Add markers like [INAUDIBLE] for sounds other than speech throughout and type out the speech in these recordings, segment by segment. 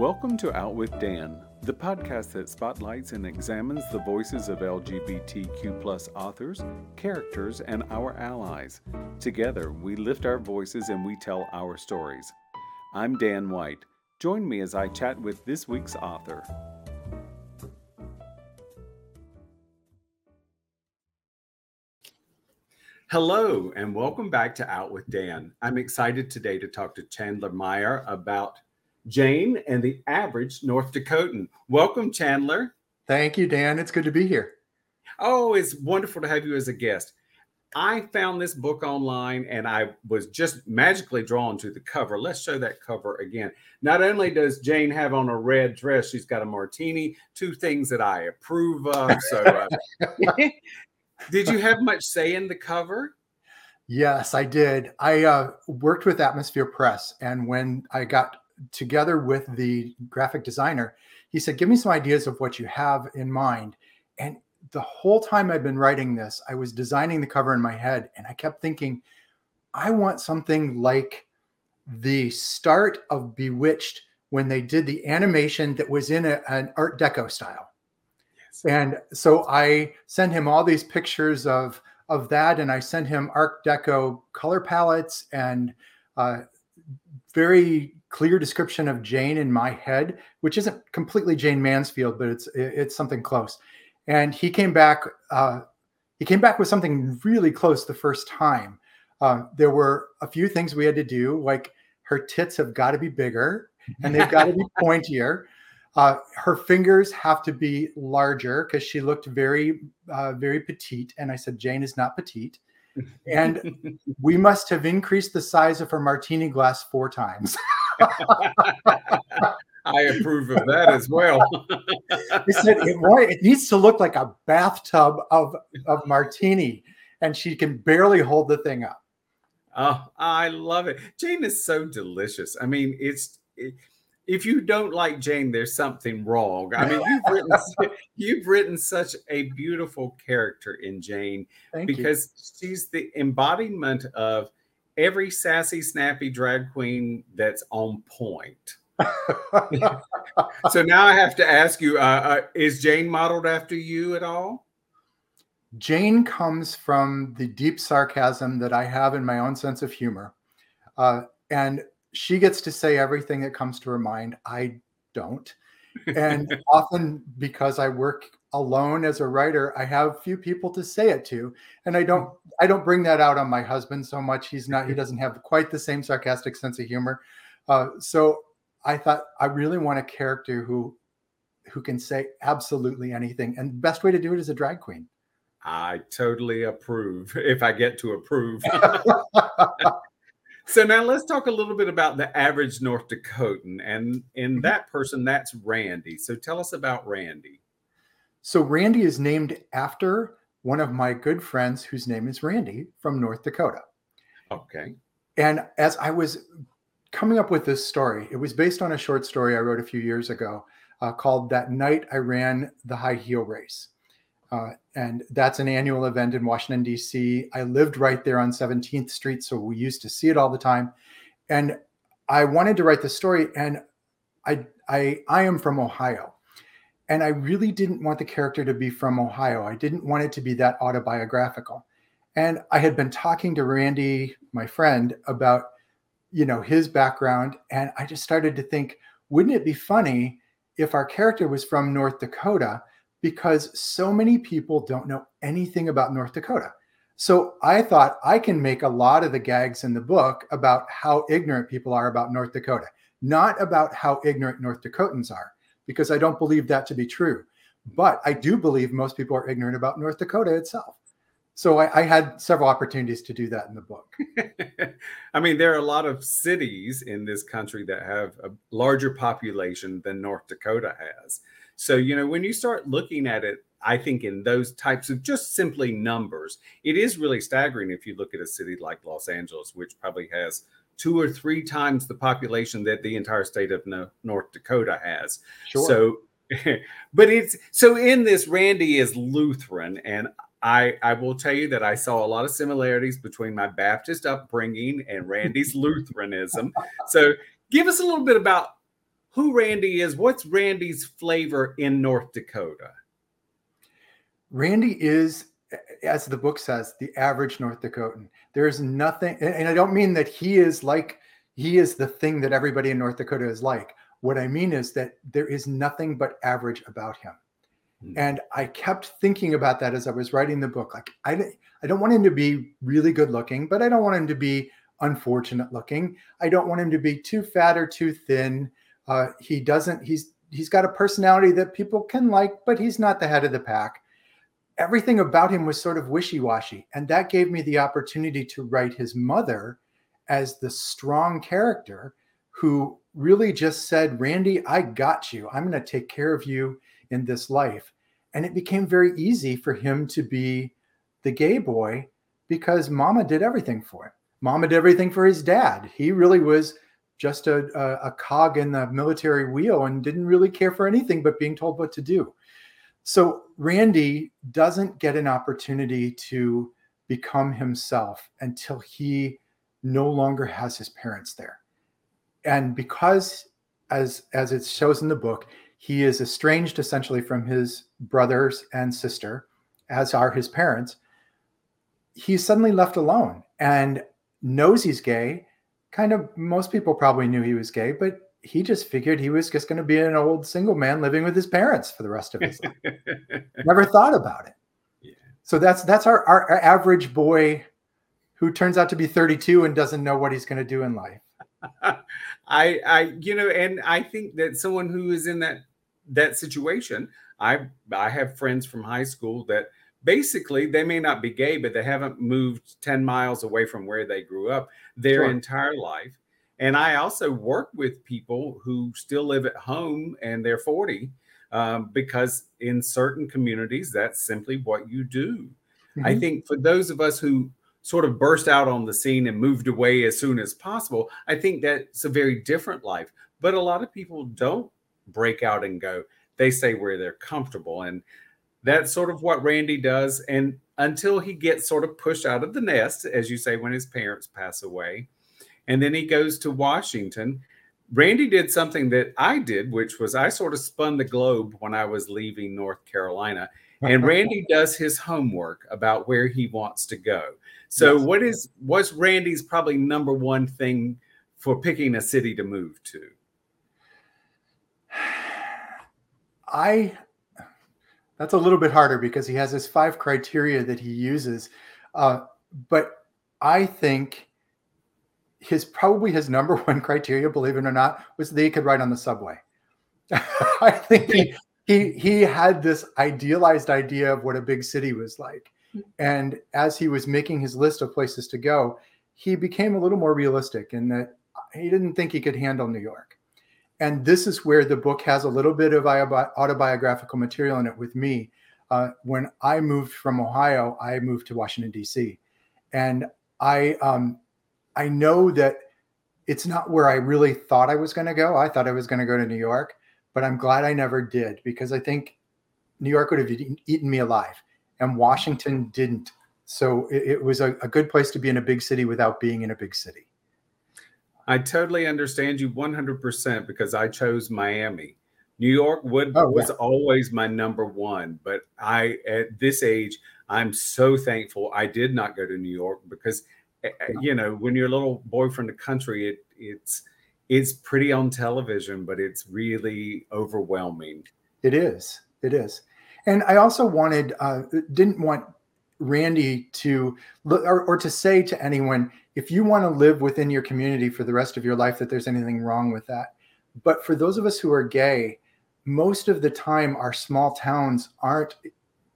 Welcome to Out with Dan, the podcast that spotlights and examines the voices of LGBTQ authors, characters, and our allies. Together, we lift our voices and we tell our stories. I'm Dan White. Join me as I chat with this week's author. Hello, and welcome back to Out with Dan. I'm excited today to talk to Chandler Myer about Jayne and the average North Dakotan. Welcome, Chandler. Thank you, Dan. It's good to be here. Oh, it's wonderful to have you as a guest. I found this book online and I was just magically drawn to the cover. Let's show that cover again. Not only does Jayne have on a red dress, she's got a martini, two things that I approve of. So, uh, [LAUGHS] did you have much say in the cover? Yes, I did. I uh, worked with Atmosphere Press, and when I got together with the graphic designer, he said, Give me some ideas of what you have in mind. And the whole time I've been writing this, I was designing the cover in my head and I kept thinking, I want something like the start of Bewitched when they did the animation that was in a, an Art Deco style. Yes. And so I sent him all these pictures of of that, and I sent him Art Deco color palettes and uh, very clear description of Jayne in my head, which isn't completely Jayne Mansfield, but it's it's something close. And he came back. Uh, he came back with something really close the first time. Uh, there were a few things we had to do, like her tits have got to be bigger and they've got to be [LAUGHS] pointier. Uh, her fingers have to be larger because she looked very, uh, very petite. And I said, Jayne is not petite and [LAUGHS] we must have increased the size of her martini glass four times. [LAUGHS] [LAUGHS] I approve of that as well. [LAUGHS] he said it, it needs to look like a bathtub of, of martini, and she can barely hold the thing up. Oh, I love it. Jayne is so delicious. I mean, it's it, if you don't like Jayne, there's something wrong. I mean, you've written [LAUGHS] you've written such a beautiful character in Jayne Thank because you. she's the embodiment of every sassy, snappy drag queen that's on point. [LAUGHS] so now I have to ask you: uh, uh, Is Jayne modeled after you at all? Jayne comes from the deep sarcasm that I have in my own sense of humor, uh, and she gets to say everything that comes to her mind. I don't. And [LAUGHS] often because I work alone as a writer, I have few people to say it to. And I don't I don't bring that out on my husband so much. He's not he doesn't have quite the same sarcastic sense of humor. Uh, so I thought I really want a character who who can say absolutely anything. And the best way to do it is a drag queen. I totally approve if I get to approve. [LAUGHS] [LAUGHS] So now let's talk a little bit about the average North Dakotan. And in mm-hmm. that person, that's Randy. So tell us about Randy. So Randy is named after one of my good friends whose name is Randy from North Dakota. Okay. And as I was coming up with this story, it was based on a short story I wrote a few years ago uh, called That Night I Ran the High Heel Race. Uh, and that's an annual event in Washington, D.C. I lived right there on 17th Street, so we used to see it all the time. And I wanted to write the story, and I, I, I am from Ohio. And I really didn't want the character to be from Ohio. I didn't want it to be that autobiographical. And I had been talking to Randy, my friend, about you know his background, and I just started to think, wouldn't it be funny if our character was from North Dakota? Because so many people don't know anything about North Dakota. So I thought I can make a lot of the gags in the book about how ignorant people are about North Dakota, not about how ignorant North Dakotans are, because I don't believe that to be true. But I do believe most people are ignorant about North Dakota itself. So I, I had several opportunities to do that in the book. [LAUGHS] I mean, there are a lot of cities in this country that have a larger population than North Dakota has. So, you know, when you start looking at it, I think in those types of just simply numbers, it is really staggering if you look at a city like Los Angeles, which probably has two or three times the population that the entire state of North Dakota has. Sure. So, [LAUGHS] but it's so in this, Randy is Lutheran, and I I will tell you that I saw a lot of similarities between my Baptist upbringing and Randy's [LAUGHS] Lutheranism. So, give us a little bit about who Randy is. What's Randy's flavor in North Dakota? Randy is, as the book says, the average North Dakotan. There is nothing, and I don't mean that he is like, he is the thing that everybody in North Dakota is like. What I mean is that there is nothing but average about him. Mm-hmm. And I kept thinking about that as I was writing the book. Like, I, I don't want him to be really good looking, but I don't want him to be unfortunate looking. I don't want him to be too fat or too thin. Uh, he doesn't, he's, he's got a personality that people can like, but he's not the head of the pack. Everything about him was sort of wishy-washy and that gave me the opportunity to write his mother as the strong character who really just said randy i got you. I'm going to take care of you in this life. And it became very easy for him to be the gay boy because mama did everything for him. Mama did everything for his dad. He really was just a, a, a cog in the military wheel and didn't really care for anything but being told what to do so Randy doesn't get an opportunity to become himself until he no longer has his parents there. And because as as it shows in the book, he is estranged essentially from his brothers and sister, as are his parents. He's suddenly left alone and knows he's gay. Kind of most people probably knew he was gay, but he just figured he was just going to be an old single man living with his parents for the rest of his life. [LAUGHS] Never thought about it. Yeah. So that's that's our, our, our average boy who turns out to be 32 and doesn't know what he's going to do in life. [LAUGHS] I I you know and I think that someone who is in that that situation, I I have friends from high school that basically they may not be gay but they haven't moved 10 miles away from where they grew up their sure. entire life and I also work with people who still live at home and they're 40 um, because in certain communities, that's simply what you do. Mm-hmm. I think for those of us who sort of burst out on the scene and moved away as soon as possible, I think that's a very different life. But a lot of people don't break out and go, they stay where they're comfortable. And that's sort of what Randy does. And until he gets sort of pushed out of the nest, as you say, when his parents pass away, and then he goes to Washington. Randy did something that I did, which was I sort of spun the globe when I was leaving North Carolina. And [LAUGHS] Randy does his homework about where he wants to go. So, yes. what is what's Randy's probably number one thing for picking a city to move to? I that's a little bit harder because he has his five criteria that he uses. Uh, but I think his probably his number [LAUGHS] one criteria, believe it or not, was that he could ride on the subway. [LAUGHS] I think he, he he had this idealized idea of what a big city was like. And as he was making his list of places to go, he became a little more realistic in that he didn't think he could handle New York. And this is where the book has a little bit of autobiographical material in it with me. Uh, when I moved from Ohio, I moved to Washington, D.C. And I um, I know that it's not where I really thought I was going to go. I thought I was going to go to New York, but I'm glad I never did because I think New York would have eaten, me alive and Washington didn't. So it, it was a, a good place to be in a big city without being in a big city. I totally understand you 100% because I chose Miami. New York would oh, was always my number one, but I at this age I'm so thankful I did not go to New York because you know, when you're a little boy from the country, it it's it's pretty on television, but it's really overwhelming. It is. It is. And I also wanted, uh, didn't want Randy to or, or to say to anyone, if you want to live within your community for the rest of your life, that there's anything wrong with that. But for those of us who are gay, most of the time, our small towns aren't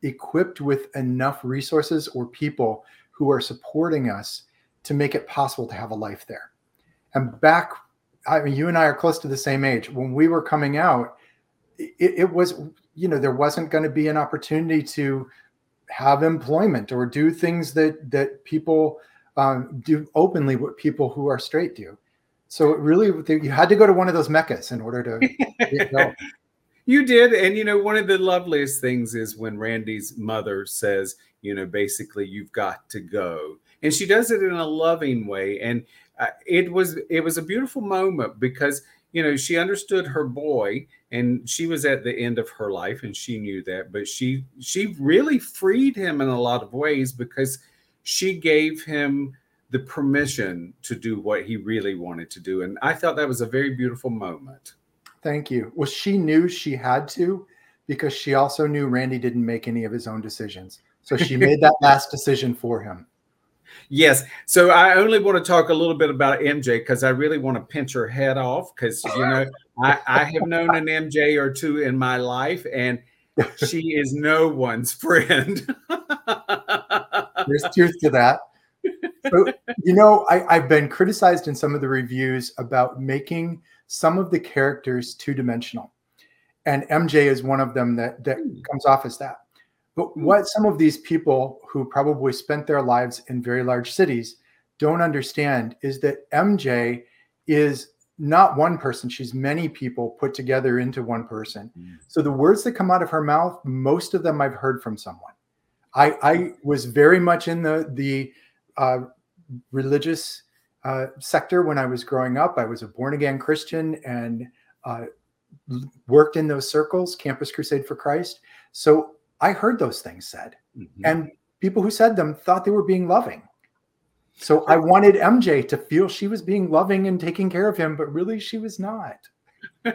equipped with enough resources or people who are supporting us to make it possible to have a life there. And back, I mean, you and I are close to the same age. When we were coming out, it, it was, you know, there wasn't going to be an opportunity to have employment or do things that that people um, do openly. What people who are straight do. So it really, you had to go to one of those meccas in order to. [LAUGHS] you did, and you know, one of the loveliest things is when Randy's mother says, you know, basically, you've got to go and she does it in a loving way and uh, it was it was a beautiful moment because you know, she understood her boy and she was at the end of her life and she knew that, but she she really freed him in a lot of ways because she gave him the permission to do what he really wanted to do. And I thought that was a very beautiful moment. Thank you. Well, she knew she had to because she also knew Randy didn't make any of his own decisions. So she made that [LAUGHS] last decision for him. Yes. So I only want to talk a little bit about MJ because I really want to pinch her head off because you know I, I have known an MJ or two in my life and she is no one's friend. [LAUGHS] There's truth to that. So, you know, I, I've been criticized in some of the reviews about making some of the characters two dimensional. And MJ is one of them that, that hmm. comes off as that. But hmm. what some of these people who probably spent their lives in very large cities don't understand is that MJ is not one person, she's many people put together into one person. Mm. So the words that come out of her mouth, most of them I've heard from someone. I, I was very much in the the uh, religious uh, sector when I was growing up. I was a born again Christian and uh, worked in those circles, Campus Crusade for Christ. So I heard those things said, mm-hmm. and people who said them thought they were being loving. So I wanted MJ to feel she was being loving and taking care of him, but really she was not. [LAUGHS]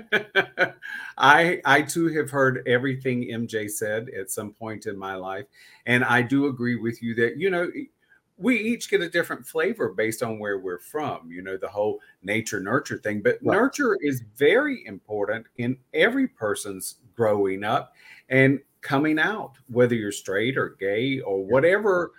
I I too have heard everything MJ said at some point in my life, and I do agree with you that you know we each get a different flavor based on where we're from. You know the whole nature nurture thing, but right. nurture is very important in every person's growing up and coming out, whether you're straight or gay or whatever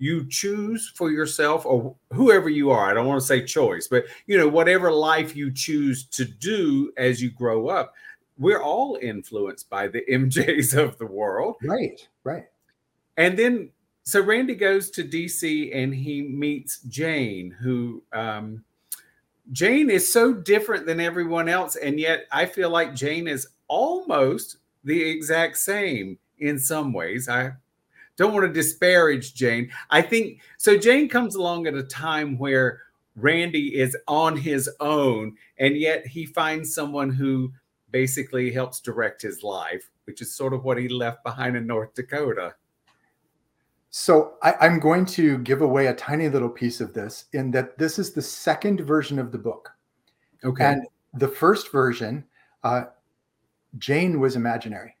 you choose for yourself or whoever you are. I don't want to say choice, but you know, whatever life you choose to do as you grow up, we're all influenced by the [LAUGHS] MJs of the world. Right, right. And then so Randy goes to DC and he meets Jayne, who um, Jayne is so different than everyone else, and yet I feel like Jayne is almost the exact same in some ways. I don't want to disparage Jayne. I think so. Jayne comes along at a time where Randy is on his own, and yet he finds someone who basically helps direct his life, which is sort of what he left behind in North Dakota. So I, am going to give away a tiny little piece of this in that this is the second version of the book. Okay. And the first version, uh, Jayne was imaginary.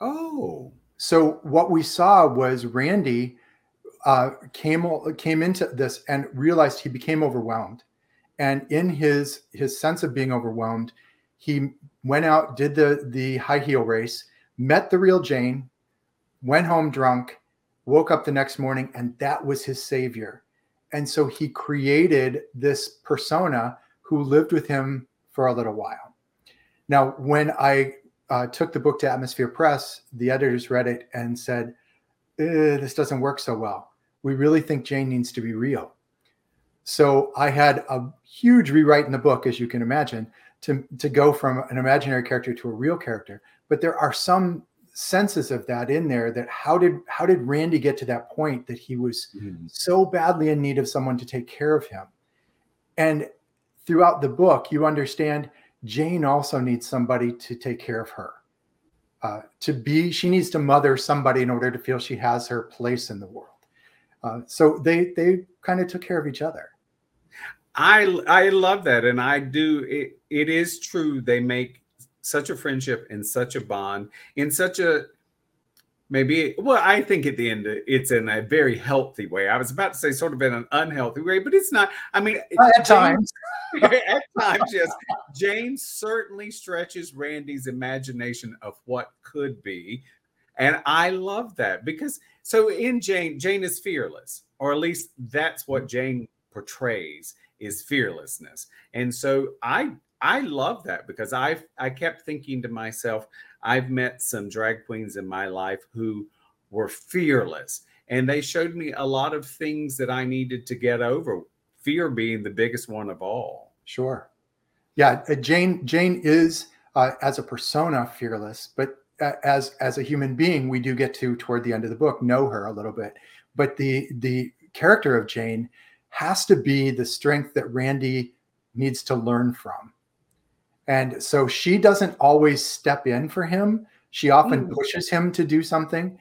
Oh. So what we saw was Randy uh, came came into this and realized he became overwhelmed, and in his his sense of being overwhelmed, he went out, did the the high heel race, met the real Jayne, went home drunk, woke up the next morning, and that was his savior. And so he created this persona who lived with him for a little while. Now, when I uh, took the book to Atmosphere Press, the editors read it and said, "This doesn't work so well. We really think Jayne needs to be real." So I had a huge rewrite in the book, as you can imagine, to to go from an imaginary character to a real character. But there are some senses of that in there. That how did how did Randy get to that point that he was mm-hmm. so badly in need of someone to take care of him? And throughout the book, you understand Jayne also needs somebody to take care of her. Uh, to be, she needs to mother somebody in order to feel she has her place in the world. Uh, so they they kind of took care of each other. I I love that, and I do. It, it is true. They make such a friendship and such a bond in such a maybe well i think at the end it's in a very healthy way. I was about to say sort of in an unhealthy way but it's not i mean uh, at times. [LAUGHS] At times yes. Jayne certainly stretches randy's imagination of what could be and i love that because so in jayne jayne is fearless or at least that's what mm-hmm. jayne portrays is fearlessness. And so i i love that because i i kept thinking to myself I've met some drag queens in my life who were fearless and they showed me a lot of things that I needed to get over, fear being the biggest one of all. Sure. Yeah, uh, Jayne Jayne is uh, as a persona fearless, but uh, as as a human being, we do get to toward the end of the book know her a little bit. But the the character of Jayne has to be the strength that Randy needs to learn from And so she doesn't always step in for him. She often Mm. pushes him to do something,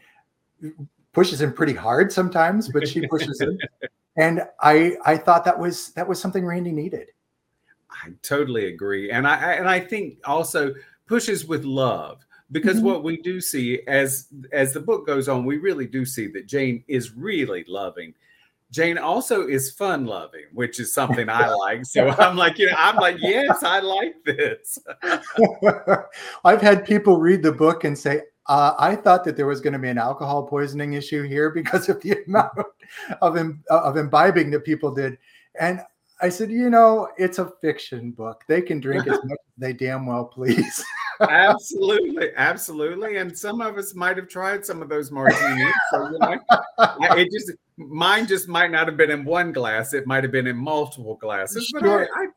pushes him pretty hard sometimes, but she pushes him. [LAUGHS] And I I thought that was that was something Randy needed. I totally agree, and I I- and I think also pushes with love because Mhm. what we do see as as the book goes on, we really do see that Jayne is really loving. Jayne also is fun loving, which is something I [LAUGHS] like. So I'm like, you know, I'm like, yes, I like this. [LAUGHS] I've had people read the book and say, uh, I thought that there was going to be an alcohol poisoning issue here because of the [LAUGHS] amount of, im- of imbibing that people did. And I said, you know, it's a fiction book. They can drink as [LAUGHS] much as they damn well please. absolutely, absolutely. And some of us might have tried some of those martinis. So, you know, it just mine just might not have been in one glass. It might have been in multiple glasses. But I, I,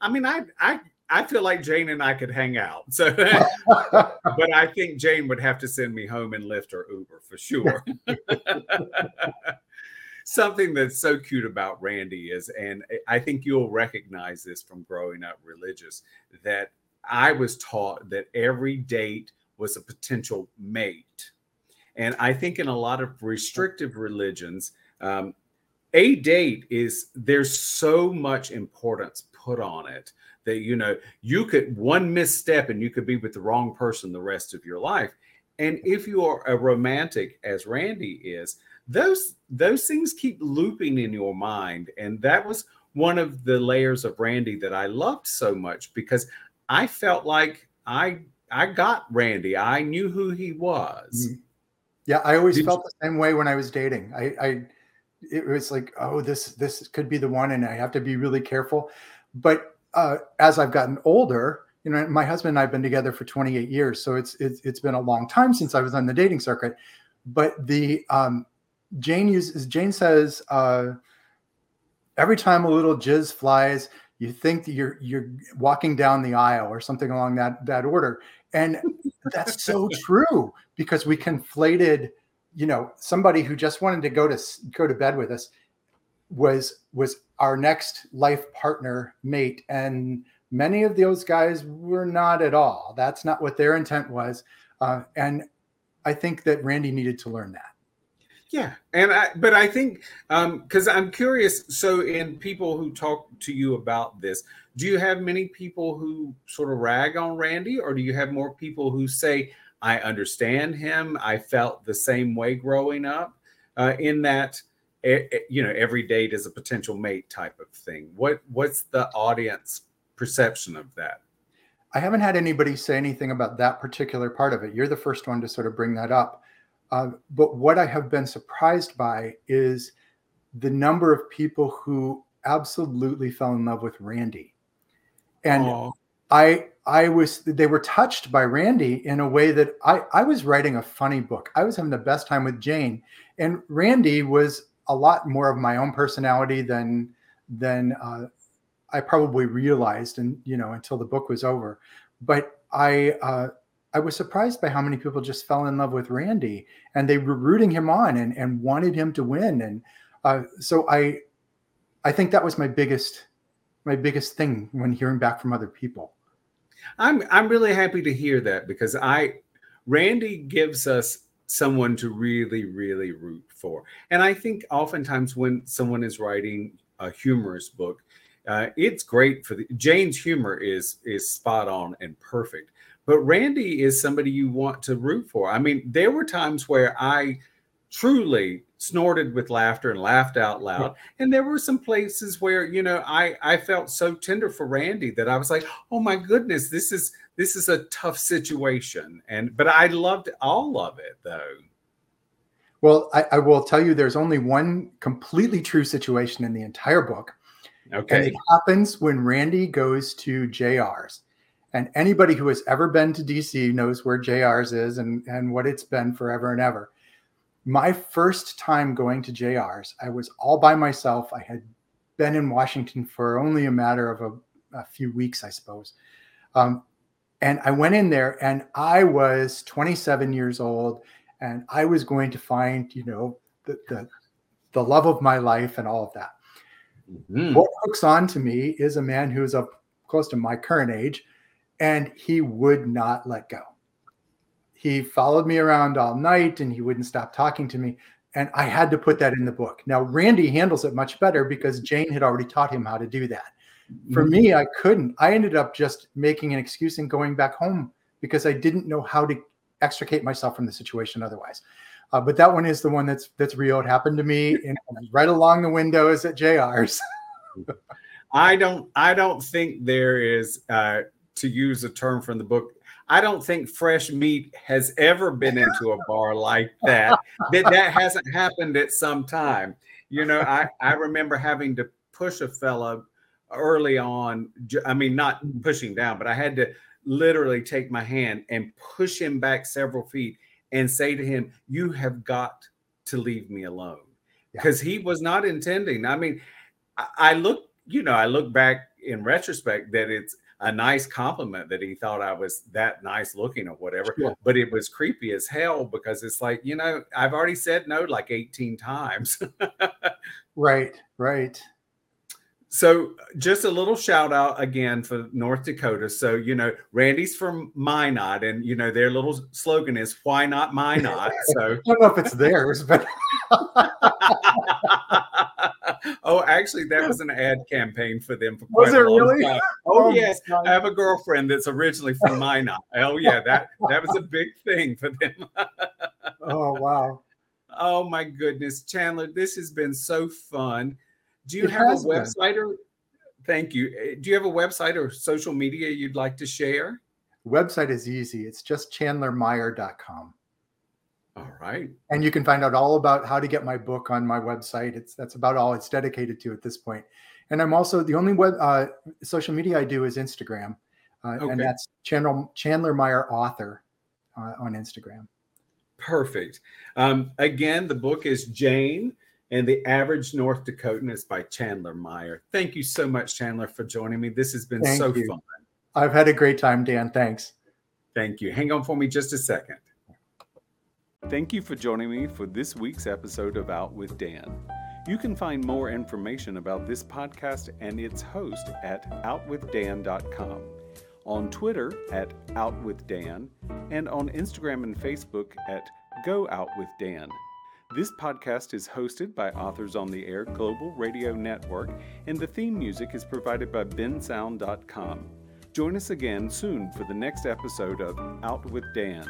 I mean, I, I, I feel like Jayne and I could hang out. So, [LAUGHS] but I think Jayne would have to send me home in Lyft or Uber for sure. [LAUGHS] Something that's so cute about Randy is, and I think you'll recognize this from growing up religious, that I was taught that every date was a potential mate. And I think in a lot of restrictive religions, um, a date is there's so much importance put on it that you know you could one misstep and you could be with the wrong person the rest of your life and if you are a romantic as randy is those those things keep looping in your mind and that was one of the layers of randy that i loved so much because i felt like i i got randy i knew who he was Yeah, I always Did felt the same way when I was dating. I, I it was like, oh, this this could be the one, and I have to be really careful. But uh, as I've gotten older, you know, my husband and I've been together for 28 years, so it's it's it's been a long time since I was on the dating circuit. But the um, Jayne uses Jayne says uh, every time a little jizz flies, you think that you're you're walking down the aisle or something along that that order, and [LAUGHS] that's so true because we conflated you know somebody who just wanted to go to go to bed with us was was our next life partner mate. And many of those guys were not at all. That's not what their intent was. Uh, and i think that randy needed to learn that Yeah, and I but I think um because I'm curious. So, in people who talk to you about this, do you have many people who sort of rag on Randy, or do you have more people who say, "I understand him. I felt the same way growing up." Uh, in that, you know, every date is a potential mate type of thing. What what's the audience perception of that? I haven't had anybody say anything about that particular part of it. You're the first one to sort of bring that up. Uh, but what I have been surprised by is the number of people who absolutely fell in love with Randy. And Aw. I I was they were touched by Randy in a way that I I was writing a funny book. I was having the best time with Jayne and Randy was a lot more of my own personality than than uh, I probably realized and you know until the book was over. But I uh, I was surprised by how many people just fell in love with Randy and they were rooting him on and and wanted him to win and uh, so I I think that was my biggest my biggest thing when hearing back from other people. I'm I'm really happy to hear that because I Randy gives us someone to really really root for. And I think oftentimes when someone is writing a humorous book, uh, it's great for the Jayne's humor is is spot on and perfect. But Randy is somebody you want to root for. I mean, there were times where I truly snorted with laughter and laughed out loud and there were some places where you know i i felt so tender for randy that i was like oh my goodness this is this is a tough situation and but i loved all of it though Well, I, I will tell you there's only one completely true situation in the entire book. Okay. And it happens when Randy goes to JR's. And anybody who has ever been to DC knows where JR's is and, and what it's been forever and ever. My first time going to JR's, I was all by myself. I had been in Washington for only a matter of a, a few weeks, I suppose. Um, and I went in there and I was 27 years old and I was going to find, you know, the, the, the love of my life and all of that Mhm. what hooks on to me is a man who's up close to my current age and he would not let go. He followed me around all night and he wouldn't stop talking to me. And I had to put that in the book. Now, Randy handles it much better because Jayne had already taught him how to do that. For mm-hmm. me, I couldn't. I ended up just making an excuse and going back home because I didn't know how to extricate myself from the situation otherwise. Uh, but that one is the one that's that's real. It happened to me [LAUGHS] in, right along the windows at JR's. I don't I don't think there is uh, to use a term from the book. I don't think fresh meat has ever been into a bar like that. that that hasn't happened at some time. You know, I I remember having to push a fella early on. I mean, not pushing down, but I had to literally take my hand and push him back several feet and say to him, "You have got to leave me alone," because yeah. he was not intending. I mean, I, I look you know, I look back in retrospect that it's a nice compliment that he thought I was that nice looking or whatever. Sure. But it was creepy as hell because it's like, you know, I've already said no like 18 times. [LAUGHS] right, right. So just a little shout out again for North Dakota. So, you know, Randy's from Minot and you know their little slogan is why not Minot? [LAUGHS] So I don't know if it's theirs, but [LAUGHS] oh, actually, that was an ad campaign for them for quite was it a long really? time. [LAUGHS] Oh, oh yes, I have a girlfriend that's originally from Minot. Oh yeah, that that was a big thing for them. [LAUGHS] oh wow. Oh my goodness, Chandler, this has been so fun. Do you it have a website been. or thank you. Eh, do you have a website or social media you'd like to share? website is easy. It's just chandlermyer.com. All right. And you can find out all about how to get my book on my website. It's that's about all it's dedicated to at this point. And I'm also the only web uh, social media I do is Instagram, uh, okay. and that's Chandler Chandler Myer author uh, on Instagram. Perfect. Um, again, the book is Jayne and the Average North Dakotan is by Chandler Myer. Thank you so much, Chandler, for joining me. This has been Thank so you. fun. I've had a great time, Dan. Thanks. Thank you. Hang on for me just a second. Thank you for joining me for this week's episode of Out with Dan. You can find more information about this podcast and its host at outwithdan.com, on Twitter at outwithdan, and on Instagram and Facebook at Go Out with Dan. This podcast is hosted by Authors on the Air Global Radio Network, and the theme music is provided by bensound.com. Join us again soon for the next episode of Out with Dan.